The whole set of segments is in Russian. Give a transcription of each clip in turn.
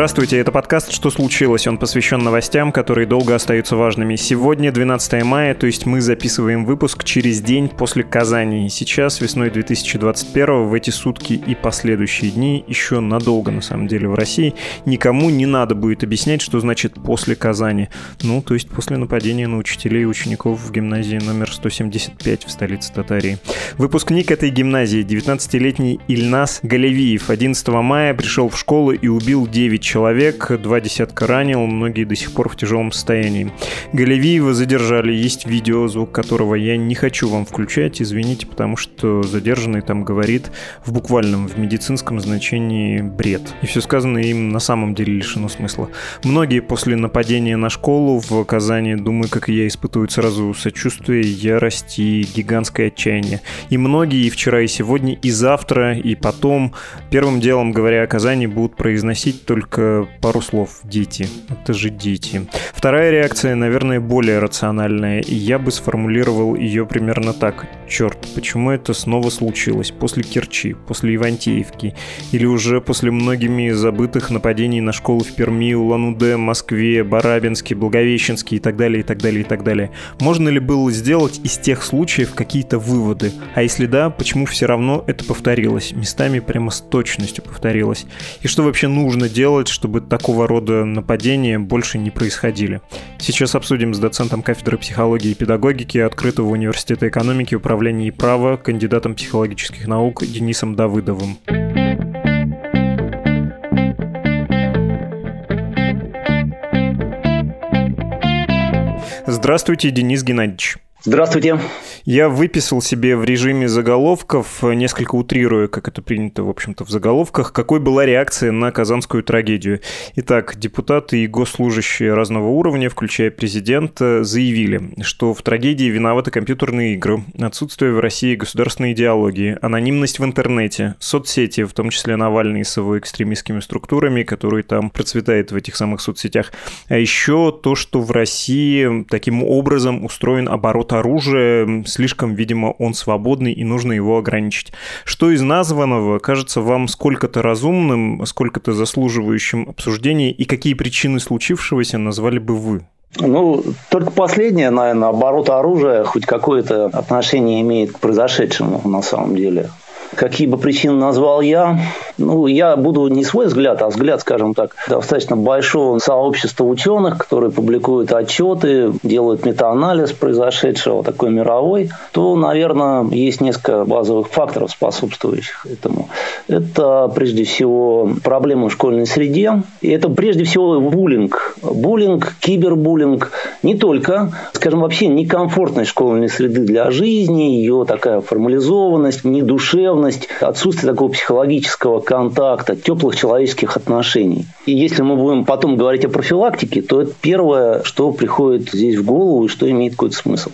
Здравствуйте, это подкаст «Что случилось?». Он посвящен новостям, которые долго остаются важными. Сегодня 12 мая, то есть мы записываем выпуск через день после Казани. Сейчас, весной 2021, в эти сутки и последующие дни, еще надолго на самом деле в России, никому не надо будет объяснять, что значит «после Казани». Ну, то есть после нападения на учителей и учеников в гимназии номер 175 в столице Татарии. Выпускник этой гимназии, 19-летний Ильнас Галевиев, 11 мая пришел в школу и убил 9 9 человек, два десятка ранил, многие до сих пор в тяжелом состоянии. Галевиева задержали, есть видео, звук которого я не хочу вам включать, извините, потому что задержанный там говорит в буквальном, в медицинском значении бред. И все сказанное им на самом деле лишено смысла. Многие после нападения на школу в Казани, думаю, как и я, испытывают сразу сочувствие, ярость и гигантское отчаяние. И многие и вчера, и сегодня, и завтра, и потом, первым делом, говоря о Казани, будут произносить только только пару слов. Дети. Это же дети. Вторая реакция, наверное, более рациональная, и я бы сформулировал ее примерно так. Черт, почему это снова случилось? После Керчи, после Ивантеевки, или уже после многими забытых нападений на школы в Перми, Улан-Удэ, Москве, Барабинске, Благовещенске и так далее, и так далее, и так далее. Можно ли было сделать из тех случаев какие-то выводы? А если да, почему все равно это повторилось? Местами прямо с точностью повторилось. И что вообще нужно делать, чтобы такого рода нападения больше не происходили. Сейчас обсудим с доцентом кафедры психологии и педагогики Открытого университета экономики, управления и права, кандидатом психологических наук Денисом Давыдовым. Здравствуйте, Денис Геннадьевич. Здравствуйте. Я выписал себе в режиме заголовков, несколько утрируя, как это принято, в общем-то, в заголовках, какой была реакция на казанскую трагедию. Итак, депутаты и госслужащие разного уровня, включая президента, заявили, что в трагедии виноваты компьютерные игры, отсутствие в России государственной идеологии, анонимность в интернете, соцсети, в том числе Навальный с его экстремистскими структурами, которые там процветают в этих самых соцсетях, а еще то, что в России таким образом устроен оборот вот оружие, слишком, видимо, он свободный и нужно его ограничить. Что из названного кажется вам сколько-то разумным, сколько-то заслуживающим обсуждения, и какие причины случившегося назвали бы вы? Ну, только последнее, наверное, оборот оружия хоть какое-то отношение имеет к произошедшему на самом деле. Какие бы причины назвал я? Ну, я буду не свой взгляд, а взгляд, скажем так, достаточно большого сообщества ученых, которые публикуют отчеты, делают метаанализ произошедшего, такой мировой, то, наверное, есть несколько базовых факторов, способствующих этому. Это, прежде всего, проблемы в школьной среде. И это, прежде всего, буллинг. Буллинг, кибербуллинг. Не только, скажем, вообще некомфортность школьной среды для жизни, ее такая формализованность, недушевность, душевность, отсутствие такого психологического контакта, теплых человеческих отношений. И если мы будем потом говорить о профилактике, то это первое, что приходит здесь в голову и что имеет какой-то смысл.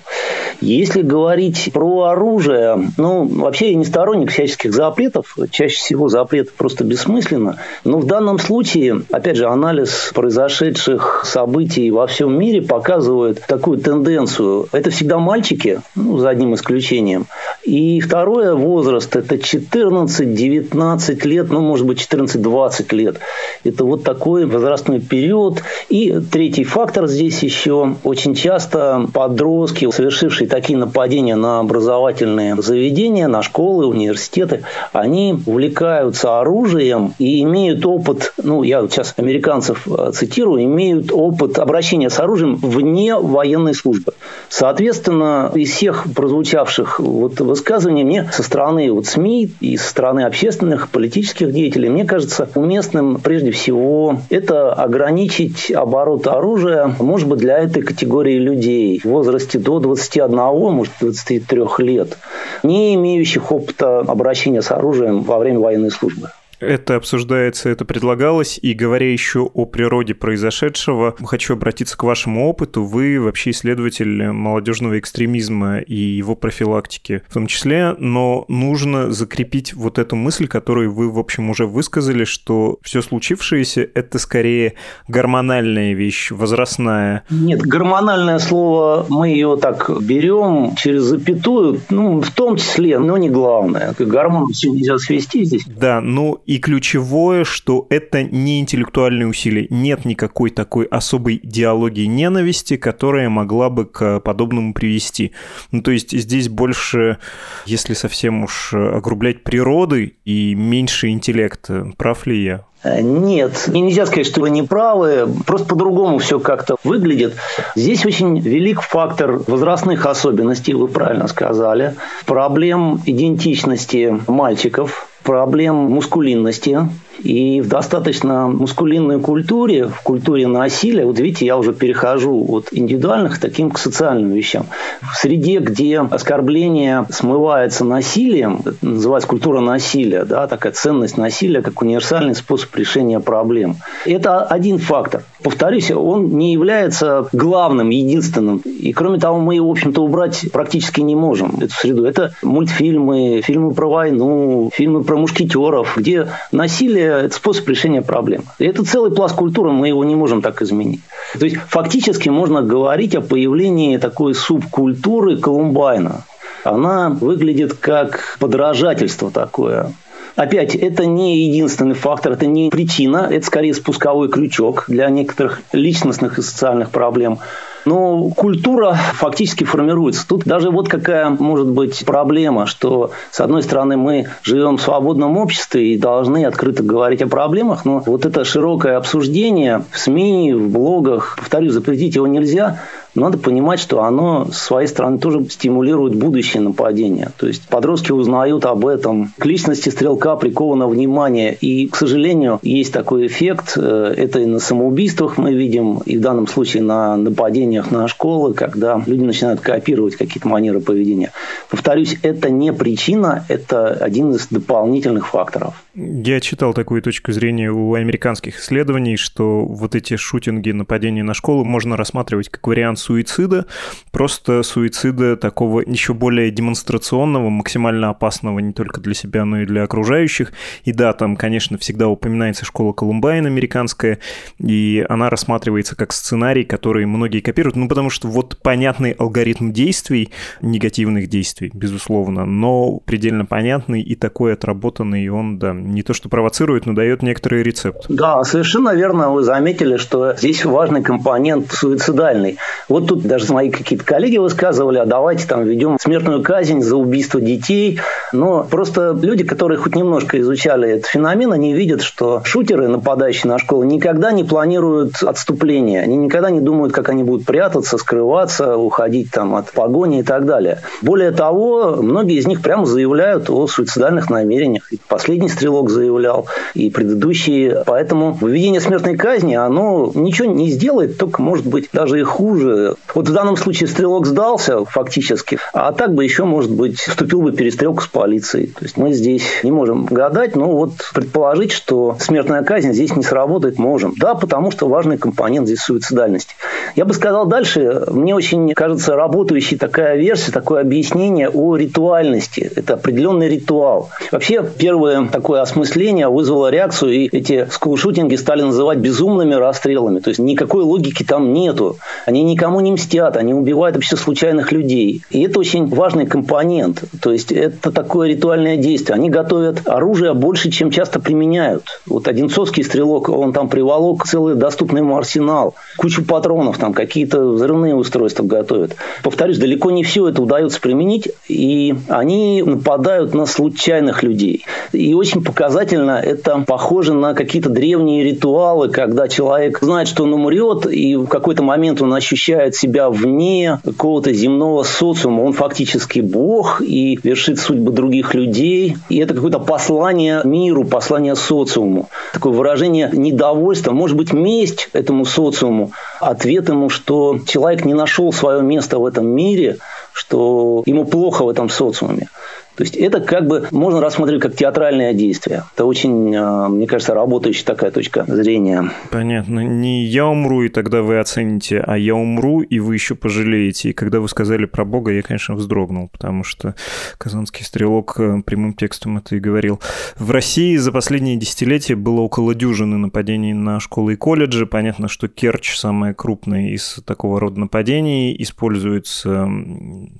Если говорить про оружие, ну, вообще я не сторонник всяческих запретов. Чаще всего запрет просто бессмысленно. Но в данном случае, опять же, анализ произошедших событий во всем мире показывает такую тенденцию. Это всегда мальчики, ну, за одним исключением. И второе, возраст, это 14-19 лет, ну, может быть, 14-20 лет. Это вот такой возрастной период. И третий фактор здесь еще. Очень часто подростки, совершившие такие нападения на образовательные заведения, на школы, университеты, они увлекаются оружием и имеют опыт, ну, я сейчас американцев э, цитирую, имеют опыт обращения с оружием вне военной службы. Соответственно, из всех прозвучавших вот высказываний мне со стороны вот СМИ и со стороны общественных, политических деятелей, мне кажется уместным прежде всего это ограничить оборот оружия, может быть, для этой категории людей в возрасте до 21, может, 23 лет, не имеющих опыта обращения с оружием во время военной службы. Это обсуждается, это предлагалось, и говоря еще о природе произошедшего, хочу обратиться к вашему опыту. Вы вообще исследователь молодежного экстремизма и его профилактики в том числе, но нужно закрепить вот эту мысль, которую вы, в общем, уже высказали, что все случившееся — это скорее гормональная вещь, возрастная. Нет, гормональное слово, мы ее так берем через запятую, ну, в том числе, но не главное. Гормон все нельзя свести здесь. Да, ну и ключевое, что это не интеллектуальные усилия. Нет никакой такой особой диалогии ненависти, которая могла бы к подобному привести. Ну, то есть здесь больше, если совсем уж огрублять природы и меньше интеллекта. Прав ли я? Нет, нельзя сказать, что вы не правы, просто по-другому все как-то выглядит. Здесь очень велик фактор возрастных особенностей, вы правильно сказали, проблем идентичности мальчиков, проблем мускулинности, и в достаточно мускулинной культуре, в культуре насилия, вот видите, я уже перехожу от индивидуальных к таким к социальным вещам. В среде, где оскорбление смывается насилием, называется культура насилия, да, такая ценность насилия как универсальный способ решения проблем. Это один фактор. Повторюсь, он не является главным, единственным. И кроме того, мы его, в общем-то, убрать практически не можем, эту среду. Это мультфильмы, фильмы про войну, фильмы про мушкетеров, где насилие это способ решения проблем. И это целый пласт культуры, мы его не можем так изменить. То есть фактически можно говорить о появлении такой субкультуры Колумбайна. Она выглядит как подражательство такое. Опять, это не единственный фактор, это не причина, это скорее спусковой крючок для некоторых личностных и социальных проблем. Но культура фактически формируется. Тут даже вот какая может быть проблема, что с одной стороны мы живем в свободном обществе и должны открыто говорить о проблемах, но вот это широкое обсуждение в СМИ, в блогах, повторюсь, запретить его нельзя, надо понимать, что оно с своей стороны тоже стимулирует будущее нападение. То есть подростки узнают об этом. К личности стрелка приковано внимание. И, к сожалению, есть такой эффект. Э, это и на самоубийствах мы видим, и в данном случае на нападениях на школы, когда люди начинают копировать какие-то манеры поведения. Повторюсь, это не причина, это один из дополнительных факторов. Я читал такую точку зрения у американских исследований, что вот эти шутинги, нападения на школу можно рассматривать как вариант суицида, просто суицида такого еще более демонстрационного, максимально опасного не только для себя, но и для окружающих. И да, там, конечно, всегда упоминается школа Колумбайн американская, и она рассматривается как сценарий, который многие копируют, ну потому что вот понятный алгоритм действий, негативных действий, безусловно, но предельно понятный и такой отработанный, и он, да, не то что провоцирует, но дает некоторый рецепт. Да, совершенно верно. Вы заметили, что здесь важный компонент суицидальный. Вот тут даже мои какие-то коллеги высказывали, а давайте там введем смертную казнь за убийство детей. Но просто люди, которые хоть немножко изучали этот феномен, они видят, что шутеры, нападающие на школу, никогда не планируют отступление. Они никогда не думают, как они будут прятаться, скрываться, уходить там от погони и так далее. Более того, многие из них прямо заявляют о суицидальных намерениях. И последний стрелок Стрелок заявлял, и предыдущие. Поэтому введение смертной казни, оно ничего не сделает, только может быть даже и хуже. Вот в данном случае Стрелок сдался фактически, а так бы еще, может быть, вступил бы перестрелку с полицией. То есть мы здесь не можем гадать, но вот предположить, что смертная казнь здесь не сработает, можем. Да, потому что важный компонент здесь суицидальности. Я бы сказал дальше, мне очень кажется работающей такая версия, такое объяснение о ритуальности. Это определенный ритуал. Вообще, первое такое осмысление вызвало реакцию, и эти скулшутинги стали называть безумными расстрелами. То есть никакой логики там нету. Они никому не мстят, они убивают вообще случайных людей. И это очень важный компонент. То есть это такое ритуальное действие. Они готовят оружие больше, чем часто применяют. Вот Одинцовский стрелок, он там приволок целый доступный ему арсенал, кучу патронов, там какие-то взрывные устройства готовят. Повторюсь, далеко не все это удается применить, и они нападают на случайных людей. И очень показательно, это похоже на какие-то древние ритуалы, когда человек знает, что он умрет, и в какой-то момент он ощущает себя вне какого-то земного социума. Он фактически бог и вершит судьбы других людей. И это какое-то послание миру, послание социуму. Такое выражение недовольства, может быть, месть этому социуму, ответ ему, что человек не нашел свое место в этом мире, что ему плохо в этом социуме. То есть это как бы можно рассмотреть как театральное действие. Это очень, а, мне кажется, работающая такая точка зрения. Понятно. Не я умру, и тогда вы оцените, а я умру, и вы еще пожалеете. И когда вы сказали про Бога, я, конечно, вздрогнул, потому что Казанский стрелок э, прямым текстом это и говорил. В России за последние десятилетия было около дюжины нападений на школы и колледжи. Понятно, что Керчь самое крупное из такого рода нападений. Используется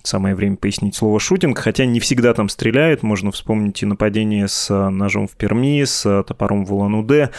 самое время пояснить слово шутинг, хотя не всегда там там стреляют. Можно вспомнить и нападение с э, ножом в Перми, с э, топором в Улан-Удэ.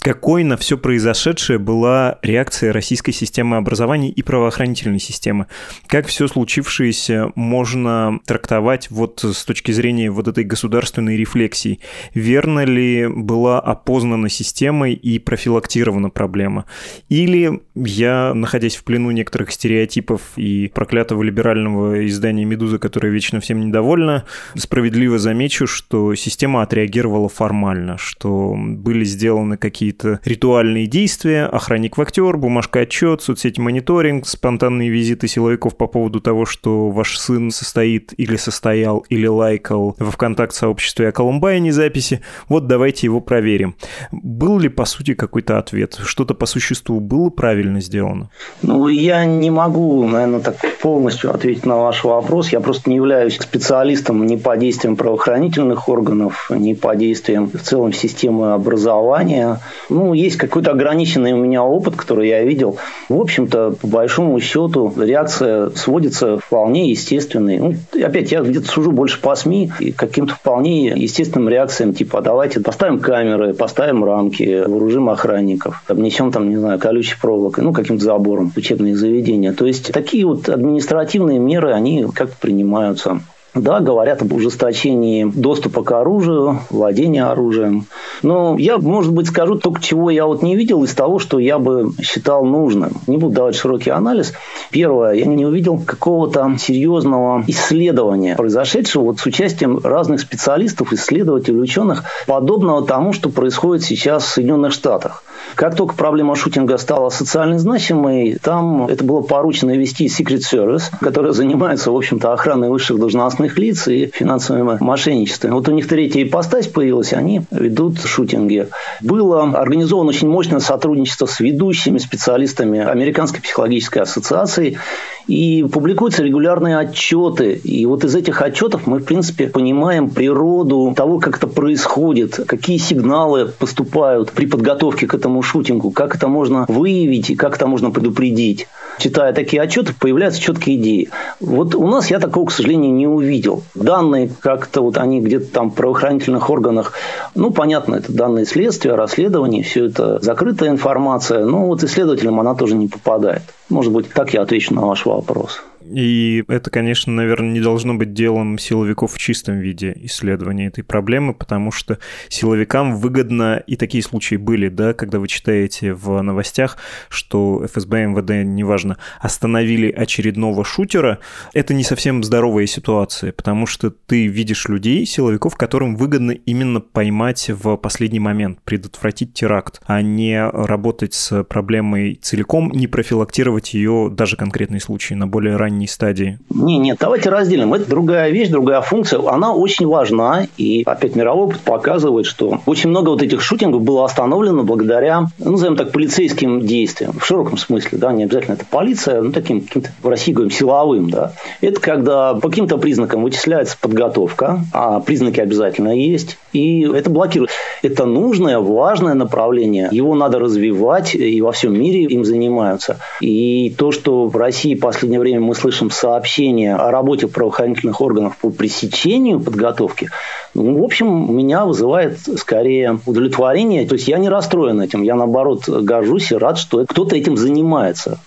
Какой на все произошедшее была реакция российской системы образования и правоохранительной системы? Как все случившееся можно трактовать вот с точки зрения вот этой государственной рефлексии? Верно ли была опознана системой и профилактирована проблема? Или я, находясь в плену некоторых стереотипов и проклятого либерального издания «Медуза», которое вечно всем недовольно, справедливо замечу, что система отреагировала формально, что были сделаны какие-то ритуальные действия, охранник в актер, бумажка отчет, соцсети мониторинг, спонтанные визиты силовиков по поводу того, что ваш сын состоит или состоял, или лайкал во ВКонтакт сообществе о Колумбайне записи. Вот давайте его проверим. Был ли, по сути, какой-то ответ? Что-то по существу было правильно сделано? Ну, я не могу, наверное, так полностью ответить на ваш вопрос. Я просто не являюсь специалистом ни по действиям правоохранительных органов, ни по действиям в целом системы образования. Ну, есть какой-то ограниченный у меня опыт, который я видел. В общем-то, по большому счету, реакция сводится вполне естественной. Ну, опять, я где-то сужу больше по СМИ и каким-то вполне естественным реакциям, типа, давайте поставим камеры, поставим рамки, вооружим охранников, обнесем там, не знаю, колючей проволокой, ну, каким-то забором учебные заведения. То есть, такие вот административные меры, они как-то принимаются. Да, говорят об ужесточении доступа к оружию, владения оружием. Но я, может быть, скажу только, чего я вот не видел из того, что я бы считал нужным. Не буду давать широкий анализ. Первое, я не увидел какого-то серьезного исследования произошедшего вот с участием разных специалистов, исследователей, ученых, подобного тому, что происходит сейчас в Соединенных Штатах. Как только проблема шутинга стала социально значимой, там это было поручено вести Secret Service, который занимается, в общем-то, охраной высших должностных лиц и финансовым мошенничеством. Вот у них третья ипостась появилась, они ведут шутинги. Было организовано очень мощное сотрудничество с ведущими специалистами Американской психологической ассоциации, и публикуются регулярные отчеты. И вот из этих отчетов мы, в принципе, понимаем природу того, как это происходит, какие сигналы поступают при подготовке к этому шутингу, как это можно выявить и как это можно предупредить. Читая такие отчеты, появляются четкие идеи. Вот у нас я такого, к сожалению, не увидел. Данные как-то вот они где-то там в правоохранительных органах, ну, понятно, это данные следствия, расследования, все это закрытая информация, но вот исследователям она тоже не попадает. Может быть, так я отвечу на ваш вопрос. И это, конечно, наверное, не должно быть делом силовиков в чистом виде исследования этой проблемы, потому что силовикам выгодно, и такие случаи были, да, когда вы читаете в новостях, что ФСБ, МВД, неважно, остановили очередного шутера, это не совсем здоровая ситуация, потому что ты видишь людей, силовиков, которым выгодно именно поймать в последний момент, предотвратить теракт, а не работать с проблемой целиком, не профилактировать ее, даже конкретный случай, на более ранний ранней стадии? Не, нет, давайте разделим. Это другая вещь, другая функция. Она очень важна. И опять мировой опыт показывает, что очень много вот этих шутингов было остановлено благодаря, ну, назовем так, полицейским действиям. В широком смысле, да, не обязательно это полиция, ну, таким каким-то, в России говорим, силовым, да. Это когда по каким-то признакам вычисляется подготовка, а признаки обязательно есть, и это блокирует. Это нужное, важное направление. Его надо развивать, и во всем мире им занимаются. И то, что в России в последнее время мы слышим слышим сообщения о работе правоохранительных органов по пресечению подготовки, ну, в общем, меня вызывает скорее удовлетворение. То есть я не расстроен этим. Я, наоборот, горжусь и рад, что кто-то этим занимается.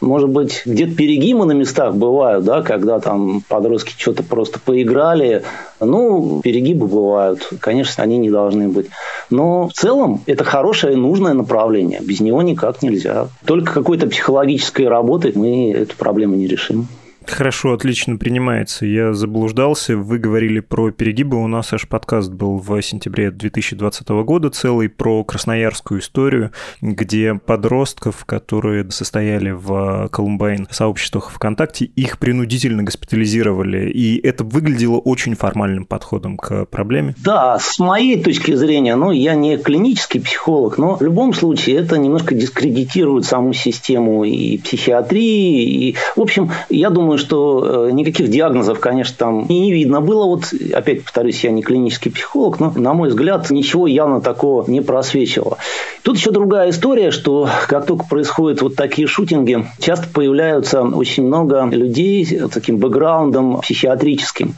Может быть, где-то перегимы на местах бывают, да, когда там подростки что-то просто поиграли. Ну, перегибы бывают. Конечно, они не должны быть. Но в целом это хорошее и нужное направление. Без него никак нельзя. Только какой-то психологической работой мы эту проблему не решим. Хорошо, отлично принимается. Я заблуждался. Вы говорили про перегибы. У нас аж подкаст был в сентябре 2020 года целый про красноярскую историю, где подростков, которые состояли в Колумбайн сообществах ВКонтакте, их принудительно госпитализировали. И это выглядело очень формальным подходом к проблеме. Да, с моей точки зрения, ну, я не клинический психолог, но в любом случае это немножко дискредитирует саму систему и психиатрии. И, в общем, я думаю, что э, никаких диагнозов, конечно, там не видно было. Вот, опять повторюсь, я не клинический психолог, но, на мой взгляд, ничего явно такого не просвечивало. Тут еще другая история, что как только происходят вот такие шутинги, часто появляются очень много людей с таким бэкграундом психиатрическим.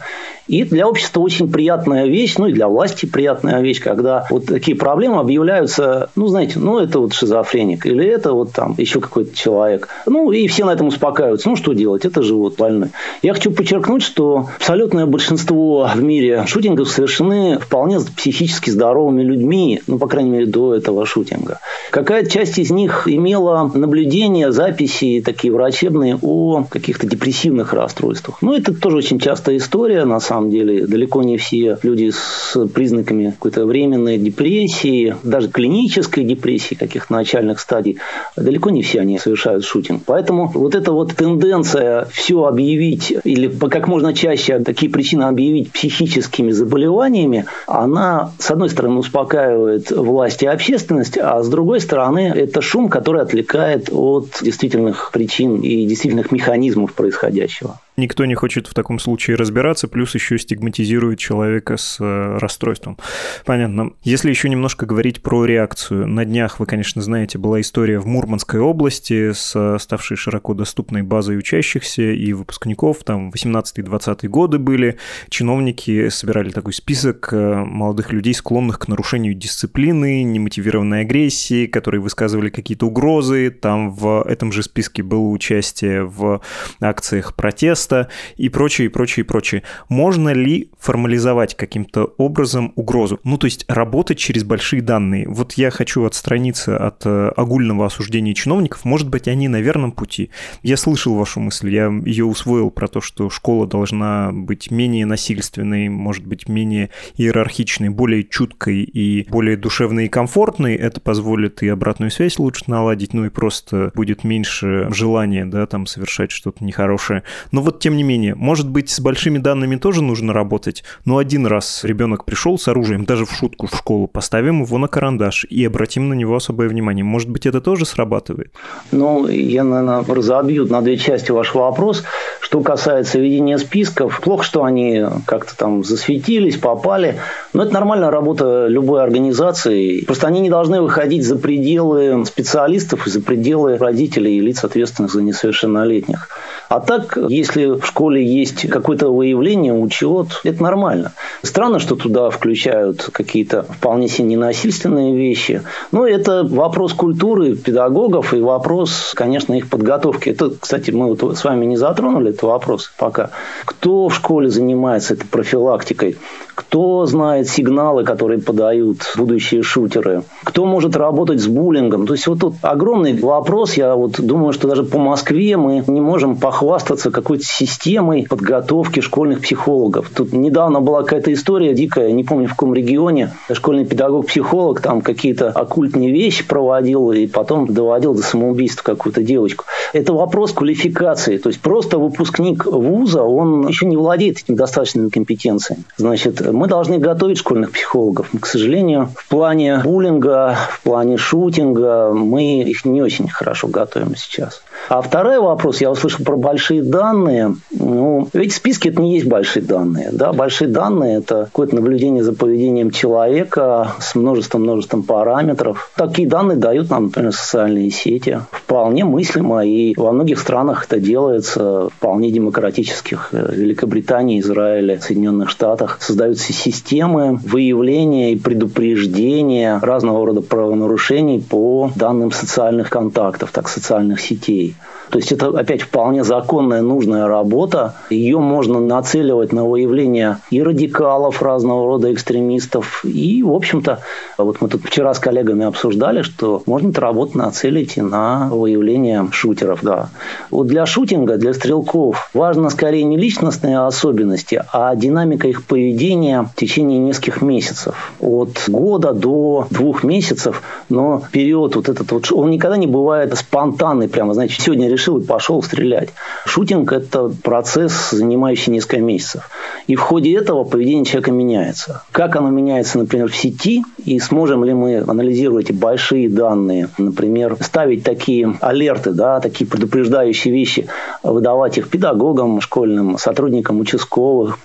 И для общества очень приятная вещь, ну и для власти приятная вещь, когда вот такие проблемы объявляются, ну, знаете, ну, это вот шизофреник, или это вот там еще какой-то человек. Ну, и все на этом успокаиваются. Ну, что делать? Это же вот больной. Я хочу подчеркнуть, что абсолютное большинство в мире шутингов совершены вполне психически здоровыми людьми, ну, по крайней мере, до этого шутинга. Какая-то часть из них имела наблюдения, записи такие врачебные о каких-то депрессивных расстройствах. Ну, это тоже очень частая история, на самом самом деле далеко не все люди с признаками какой-то временной депрессии, даже клинической депрессии каких-то начальных стадий, далеко не все они совершают шутинг. Поэтому вот эта вот тенденция все объявить или как можно чаще такие причины объявить психическими заболеваниями, она, с одной стороны, успокаивает власть и общественность, а с другой стороны, это шум, который отвлекает от действительных причин и действительных механизмов происходящего. Никто не хочет в таком случае разбираться, плюс еще стигматизирует человека с э, расстройством. Понятно. Если еще немножко говорить про реакцию. На днях, вы, конечно, знаете, была история в Мурманской области с ставшей широко доступной базой учащихся и выпускников. Там 18-20 годы были. Чиновники собирали такой список э, молодых людей, склонных к нарушению дисциплины, немотивированной агрессии, которые высказывали какие-то угрозы. Там в этом же списке было участие в акциях протеста текста и прочее, и прочее, и прочее. Можно ли формализовать каким-то образом угрозу? Ну, то есть работать через большие данные. Вот я хочу отстраниться от э, огульного осуждения чиновников. Может быть, они на верном пути. Я слышал вашу мысль, я ее усвоил про то, что школа должна быть менее насильственной, может быть, менее иерархичной, более чуткой и более душевной и комфортной. Это позволит и обратную связь лучше наладить, ну и просто будет меньше желания, да, там совершать что-то нехорошее. Но вот тем не менее, может быть, с большими данными тоже нужно работать, но один раз ребенок пришел с оружием, даже в шутку в школу, поставим его на карандаш и обратим на него особое внимание. Может быть, это тоже срабатывает? Ну, я, наверное, разобью на две части ваш вопрос. Что касается ведения списков, плохо, что они как-то там засветились, попали. Но это нормальная работа любой организации. Просто они не должны выходить за пределы специалистов и за пределы родителей и лиц, ответственных за несовершеннолетних. А так, если в школе есть какое-то выявление, учет, это нормально. Странно, что туда включают какие-то вполне себе ненасильственные вещи. Но это вопрос культуры педагогов и вопрос, конечно, их подготовки. Это, кстати, мы вот с вами не затронули этот вопрос пока. Кто в школе занимается этой профилактикой? Кто знает сигналы, которые подают будущие шутеры? Кто может работать с буллингом? То есть вот тут огромный вопрос. Я вот думаю, что даже по Москве мы не можем похвастаться какой-то системой подготовки школьных психологов. Тут недавно была какая-то история дикая, не помню в каком регионе. Школьный педагог-психолог там какие-то оккультные вещи проводил и потом доводил до самоубийства какую-то девочку. Это вопрос квалификации. То есть просто выпускник вуза, он еще не владеет этими достаточными компетенциями. Значит, мы должны готовить школьных психологов. К сожалению, в плане буллинга, в плане шутинга мы их не очень хорошо готовим сейчас. А второй вопрос, я услышал про большие данные. Ну, ведь списки это не есть большие данные. Да? Большие данные – это какое-то наблюдение за поведением человека с множеством-множеством параметров. Такие данные дают нам, например, социальные сети. Вполне мыслимо, и во многих странах это делается, вполне демократических. Великобритании, Израиле, Соединенных Штатах создаются системы выявления и предупреждения разного рода правонарушений по данным социальных контактов, так социальных сетей. То есть это опять вполне законная, нужная работа. Ее можно нацеливать на выявление и радикалов разного рода экстремистов. И, в общем-то, вот мы тут вчера с коллегами обсуждали, что можно эту работу нацелить и на выявление шутеров. Да. Вот для шутинга, для стрелков важно скорее не личностные особенности, а динамика их поведения в течение нескольких месяцев. От года до двух месяцев, но период вот этот вот, он никогда не бывает спонтанный прямо, значит, сегодня решил и пошел стрелять. Шутинг – это процесс, занимающий несколько месяцев. И в ходе этого поведение человека меняется. Как оно меняется, например, в сети, и сможем ли мы анализировать большие данные, например, ставить такие алерты, да, такие предупреждающие вещи, выдавать их педагогам, школьным сотрудникам участковых,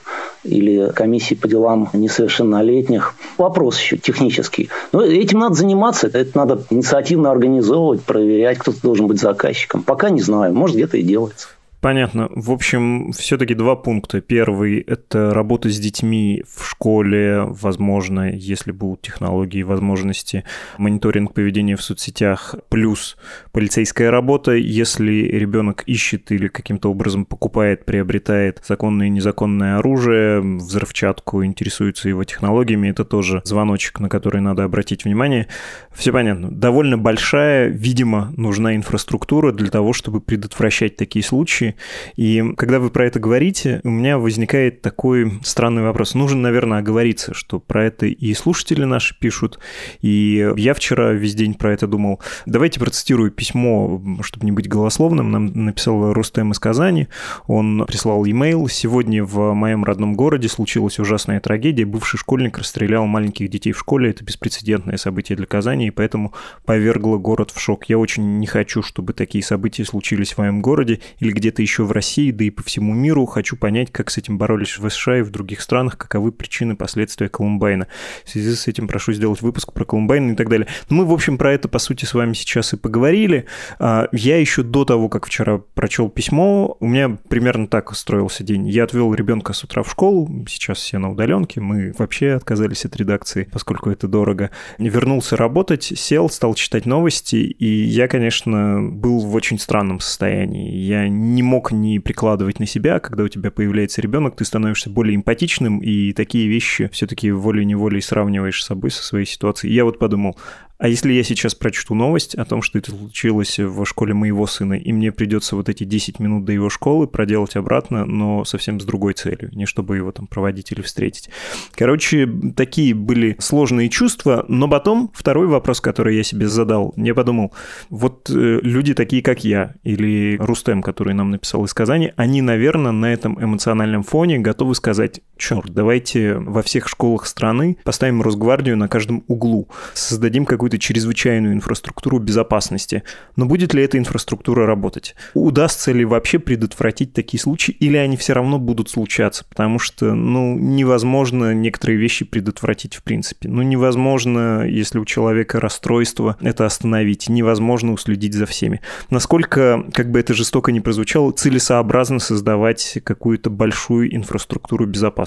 или комиссии по делам несовершеннолетних. Вопрос еще технический. Но этим надо заниматься, это надо инициативно организовывать, проверять, кто-то должен быть заказчиком. Пока не знаю, может где-то и делается. Понятно. В общем, все-таки два пункта. Первый – это работа с детьми в школе, возможно, если будут технологии и возможности, мониторинг поведения в соцсетях, плюс полицейская работа, если ребенок ищет или каким-то образом покупает, приобретает законное и незаконное оружие, взрывчатку, интересуется его технологиями, это тоже звоночек, на который надо обратить внимание. Все понятно. Довольно большая, видимо, нужна инфраструктура для того, чтобы предотвращать такие случаи. И когда вы про это говорите, у меня возникает такой странный вопрос. Нужно, наверное, оговориться, что про это и слушатели наши пишут, и я вчера весь день про это думал. Давайте процитирую письмо, чтобы не быть голословным. Нам написал Рустем из Казани. Он прислал e-mail. Сегодня в моем родном городе случилась ужасная трагедия. Бывший школьник расстрелял маленьких детей в школе. Это беспрецедентное событие для Казани, и поэтому повергло город в шок. Я очень не хочу, чтобы такие события случились в моем городе или где-то еще в России, да и по всему миру. Хочу понять, как с этим боролись в США и в других странах, каковы причины, последствия Колумбайна. В связи с этим прошу сделать выпуск про Колумбайн и так далее. Мы, в общем, про это, по сути, с вами сейчас и поговорили. А, я еще до того, как вчера прочел письмо, у меня примерно так устроился день. Я отвел ребенка с утра в школу, сейчас все на удаленке, мы вообще отказались от редакции, поскольку это дорого. Вернулся работать, сел, стал читать новости, и я, конечно, был в очень странном состоянии. Я не мог не прикладывать на себя. Когда у тебя появляется ребенок, ты становишься более эмпатичным, и такие вещи все-таки волей-неволей сравниваешь с собой, со своей ситуацией. я вот подумал, а если я сейчас прочту новость о том, что это случилось в школе моего сына, и мне придется вот эти 10 минут до его школы проделать обратно, но совсем с другой целью, не чтобы его там проводить или встретить. Короче, такие были сложные чувства, но потом второй вопрос, который я себе задал, я подумал, вот э, люди такие, как я, или Рустем, который нам написал из Казани, они, наверное, на этом эмоциональном фоне готовы сказать, черт, давайте во всех школах страны поставим Росгвардию на каждом углу, создадим какую какую-то чрезвычайную инфраструктуру безопасности. Но будет ли эта инфраструктура работать? Удастся ли вообще предотвратить такие случаи, или они все равно будут случаться? Потому что, ну, невозможно некоторые вещи предотвратить в принципе. Ну, невозможно, если у человека расстройство, это остановить. Невозможно уследить за всеми. Насколько, как бы это жестоко не прозвучало, целесообразно создавать какую-то большую инфраструктуру безопасности?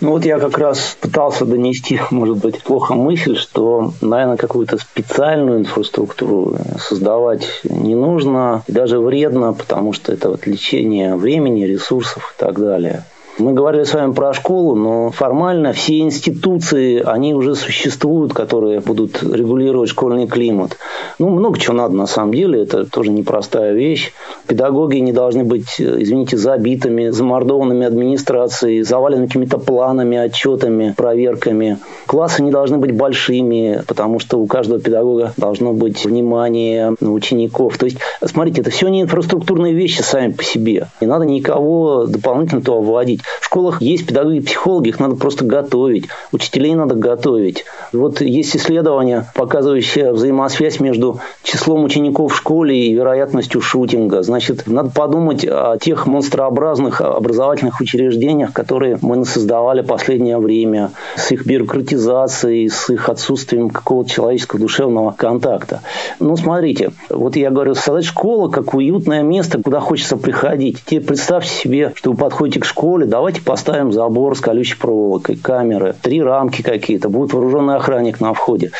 Ну, вот я как раз пытался донести, может быть, плохо мысль, что, наверное, как какую-то специальную инфраструктуру создавать не нужно, и даже вредно, потому что это вот лечение времени, ресурсов и так далее. Мы говорили с вами про школу, но формально все институции, они уже существуют, которые будут регулировать школьный климат. Ну, много чего надо на самом деле, это тоже непростая вещь. Педагоги не должны быть, извините, забитыми, замордованными администрацией, завалены какими-то планами, отчетами, проверками. Классы не должны быть большими, потому что у каждого педагога должно быть внимание учеников. То есть, смотрите, это все не инфраструктурные вещи сами по себе. Не надо никого дополнительно туда вводить. В школах есть педагоги и психологи, их надо просто готовить. Учителей надо готовить. Вот есть исследования, показывающие взаимосвязь между числом учеников в школе и вероятностью шутинга. Значит, надо подумать о тех монстрообразных образовательных учреждениях, которые мы создавали последнее время, с их бюрократизацией, с их отсутствием какого-то человеческого душевного контакта. Ну, смотрите, вот я говорю, создать школу как уютное место, куда хочется приходить. Теперь представьте себе, что вы подходите к школе, давайте поставим забор с колючей проволокой, камеры, три рамки какие-то, будет вооруженный охранник на входе.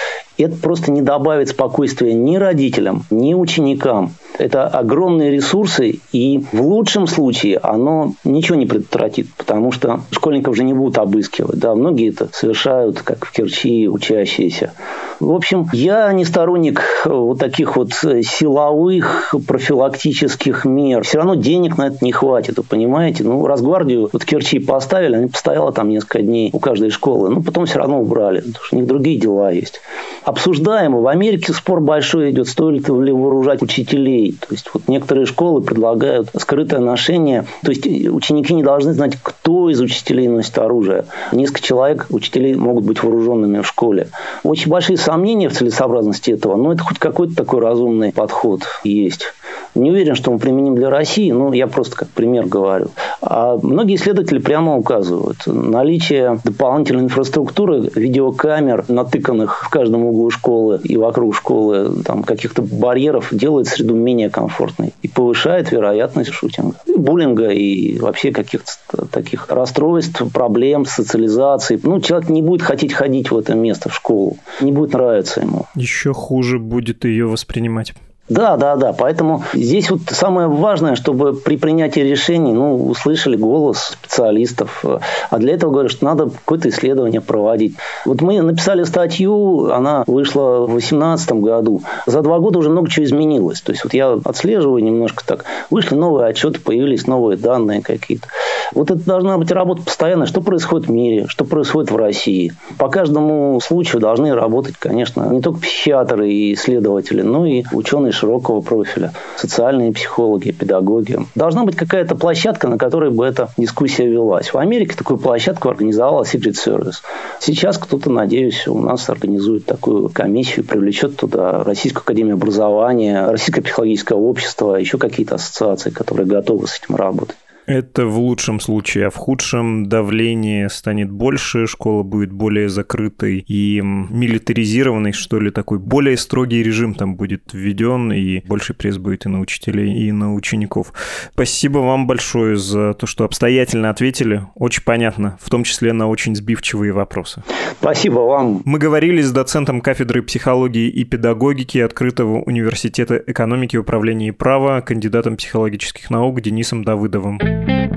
Это просто не добавит спокойствия ни родителям, ни ученикам. Это огромные ресурсы, и в лучшем случае оно ничего не предотвратит, потому что школьников же не будут обыскивать. Да, многие это совершают, как в Керчи, учащиеся. В общем, я не сторонник вот таких вот силовых профилактических мер. Все равно денег на это не хватит, вы понимаете? Ну, Росгвардию вот Керчи поставили, они постояла там несколько дней у каждой школы, но потом все равно убрали, потому что у них другие дела есть. Обсуждаемо. В Америке спор большой идет, стоит ли вооружать учителей. То есть, вот некоторые школы предлагают скрытое ношение. То есть, ученики не должны знать, кто из учителей носит оружие. Несколько человек, учителей, могут быть вооруженными в школе. Очень большие сомнения в целесообразности этого, но это хоть какой-то такой разумный подход есть. Не уверен, что он применим для России, но я просто как пример говорю. А многие исследователи прямо указывают наличие дополнительной инфраструктуры, видеокамер, натыканных в каждом углу школы и вокруг школы, там, каких-то барьеров, делает среду менее комфортной и повышает вероятность шутинга, и буллинга и вообще каких-то таких расстройств, проблем, социализации. Ну, человек не будет хотеть ходить в это место, в школу, не будет нравиться ему. Еще хуже будет ее воспринимать. Да, да, да. Поэтому здесь вот самое важное, чтобы при принятии решений ну, услышали голос специалистов. А для этого говорю, что надо какое-то исследование проводить. Вот мы написали статью, она вышла в 2018 году. За два года уже много чего изменилось. То есть вот я отслеживаю немножко так. Вышли новые отчеты, появились новые данные какие-то. Вот это должна быть работа постоянная. Что происходит в мире, что происходит в России. По каждому случаю должны работать, конечно, не только психиатры и исследователи, но и ученые широкого профиля, социальные психологи, педагоги. Должна быть какая-то площадка, на которой бы эта дискуссия велась. В Америке такую площадку организовала Secret Service. Сейчас кто-то, надеюсь, у нас организует такую комиссию, привлечет туда Российскую академию образования, Российское психологическое общество, еще какие-то ассоциации, которые готовы с этим работать. Это в лучшем случае, а в худшем давление станет больше, школа будет более закрытой и милитаризированной, что ли, такой более строгий режим там будет введен, и больше пресс будет и на учителей, и на учеников. Спасибо вам большое за то, что обстоятельно ответили. Очень понятно, в том числе на очень сбивчивые вопросы. Спасибо вам. Мы говорили с доцентом кафедры психологии и педагогики Открытого университета экономики, управления и права, кандидатом психологических наук Денисом Давыдовым. Thank you.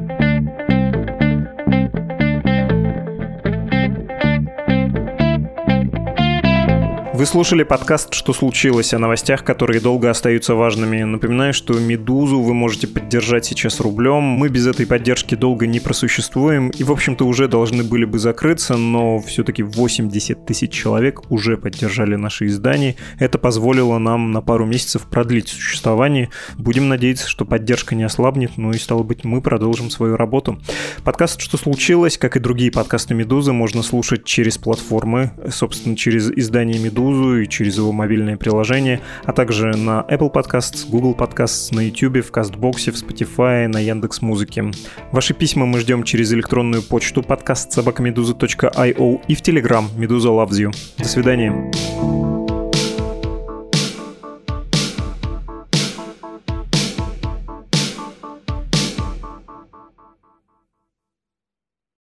Вы слушали подкаст «Что случилось?» о новостях, которые долго остаются важными. Напоминаю, что «Медузу» вы можете поддержать сейчас рублем. Мы без этой поддержки долго не просуществуем и, в общем-то, уже должны были бы закрыться, но все-таки 80 тысяч человек уже поддержали наши издания. Это позволило нам на пару месяцев продлить существование. Будем надеяться, что поддержка не ослабнет, ну и, стало быть, мы продолжим свою работу. Подкаст «Что случилось?», как и другие подкасты «Медузы», можно слушать через платформы, собственно, через издание «Медузы», Медузу и через его мобильное приложение, а также на Apple Podcasts, Google Podcasts, на YouTube, в Кастбоксе, в Spotify, на Яндекс Музыке. Ваши письма мы ждем через электронную почту подкаст собакамедуза.io и в Telegram Медуза Loves You. До свидания.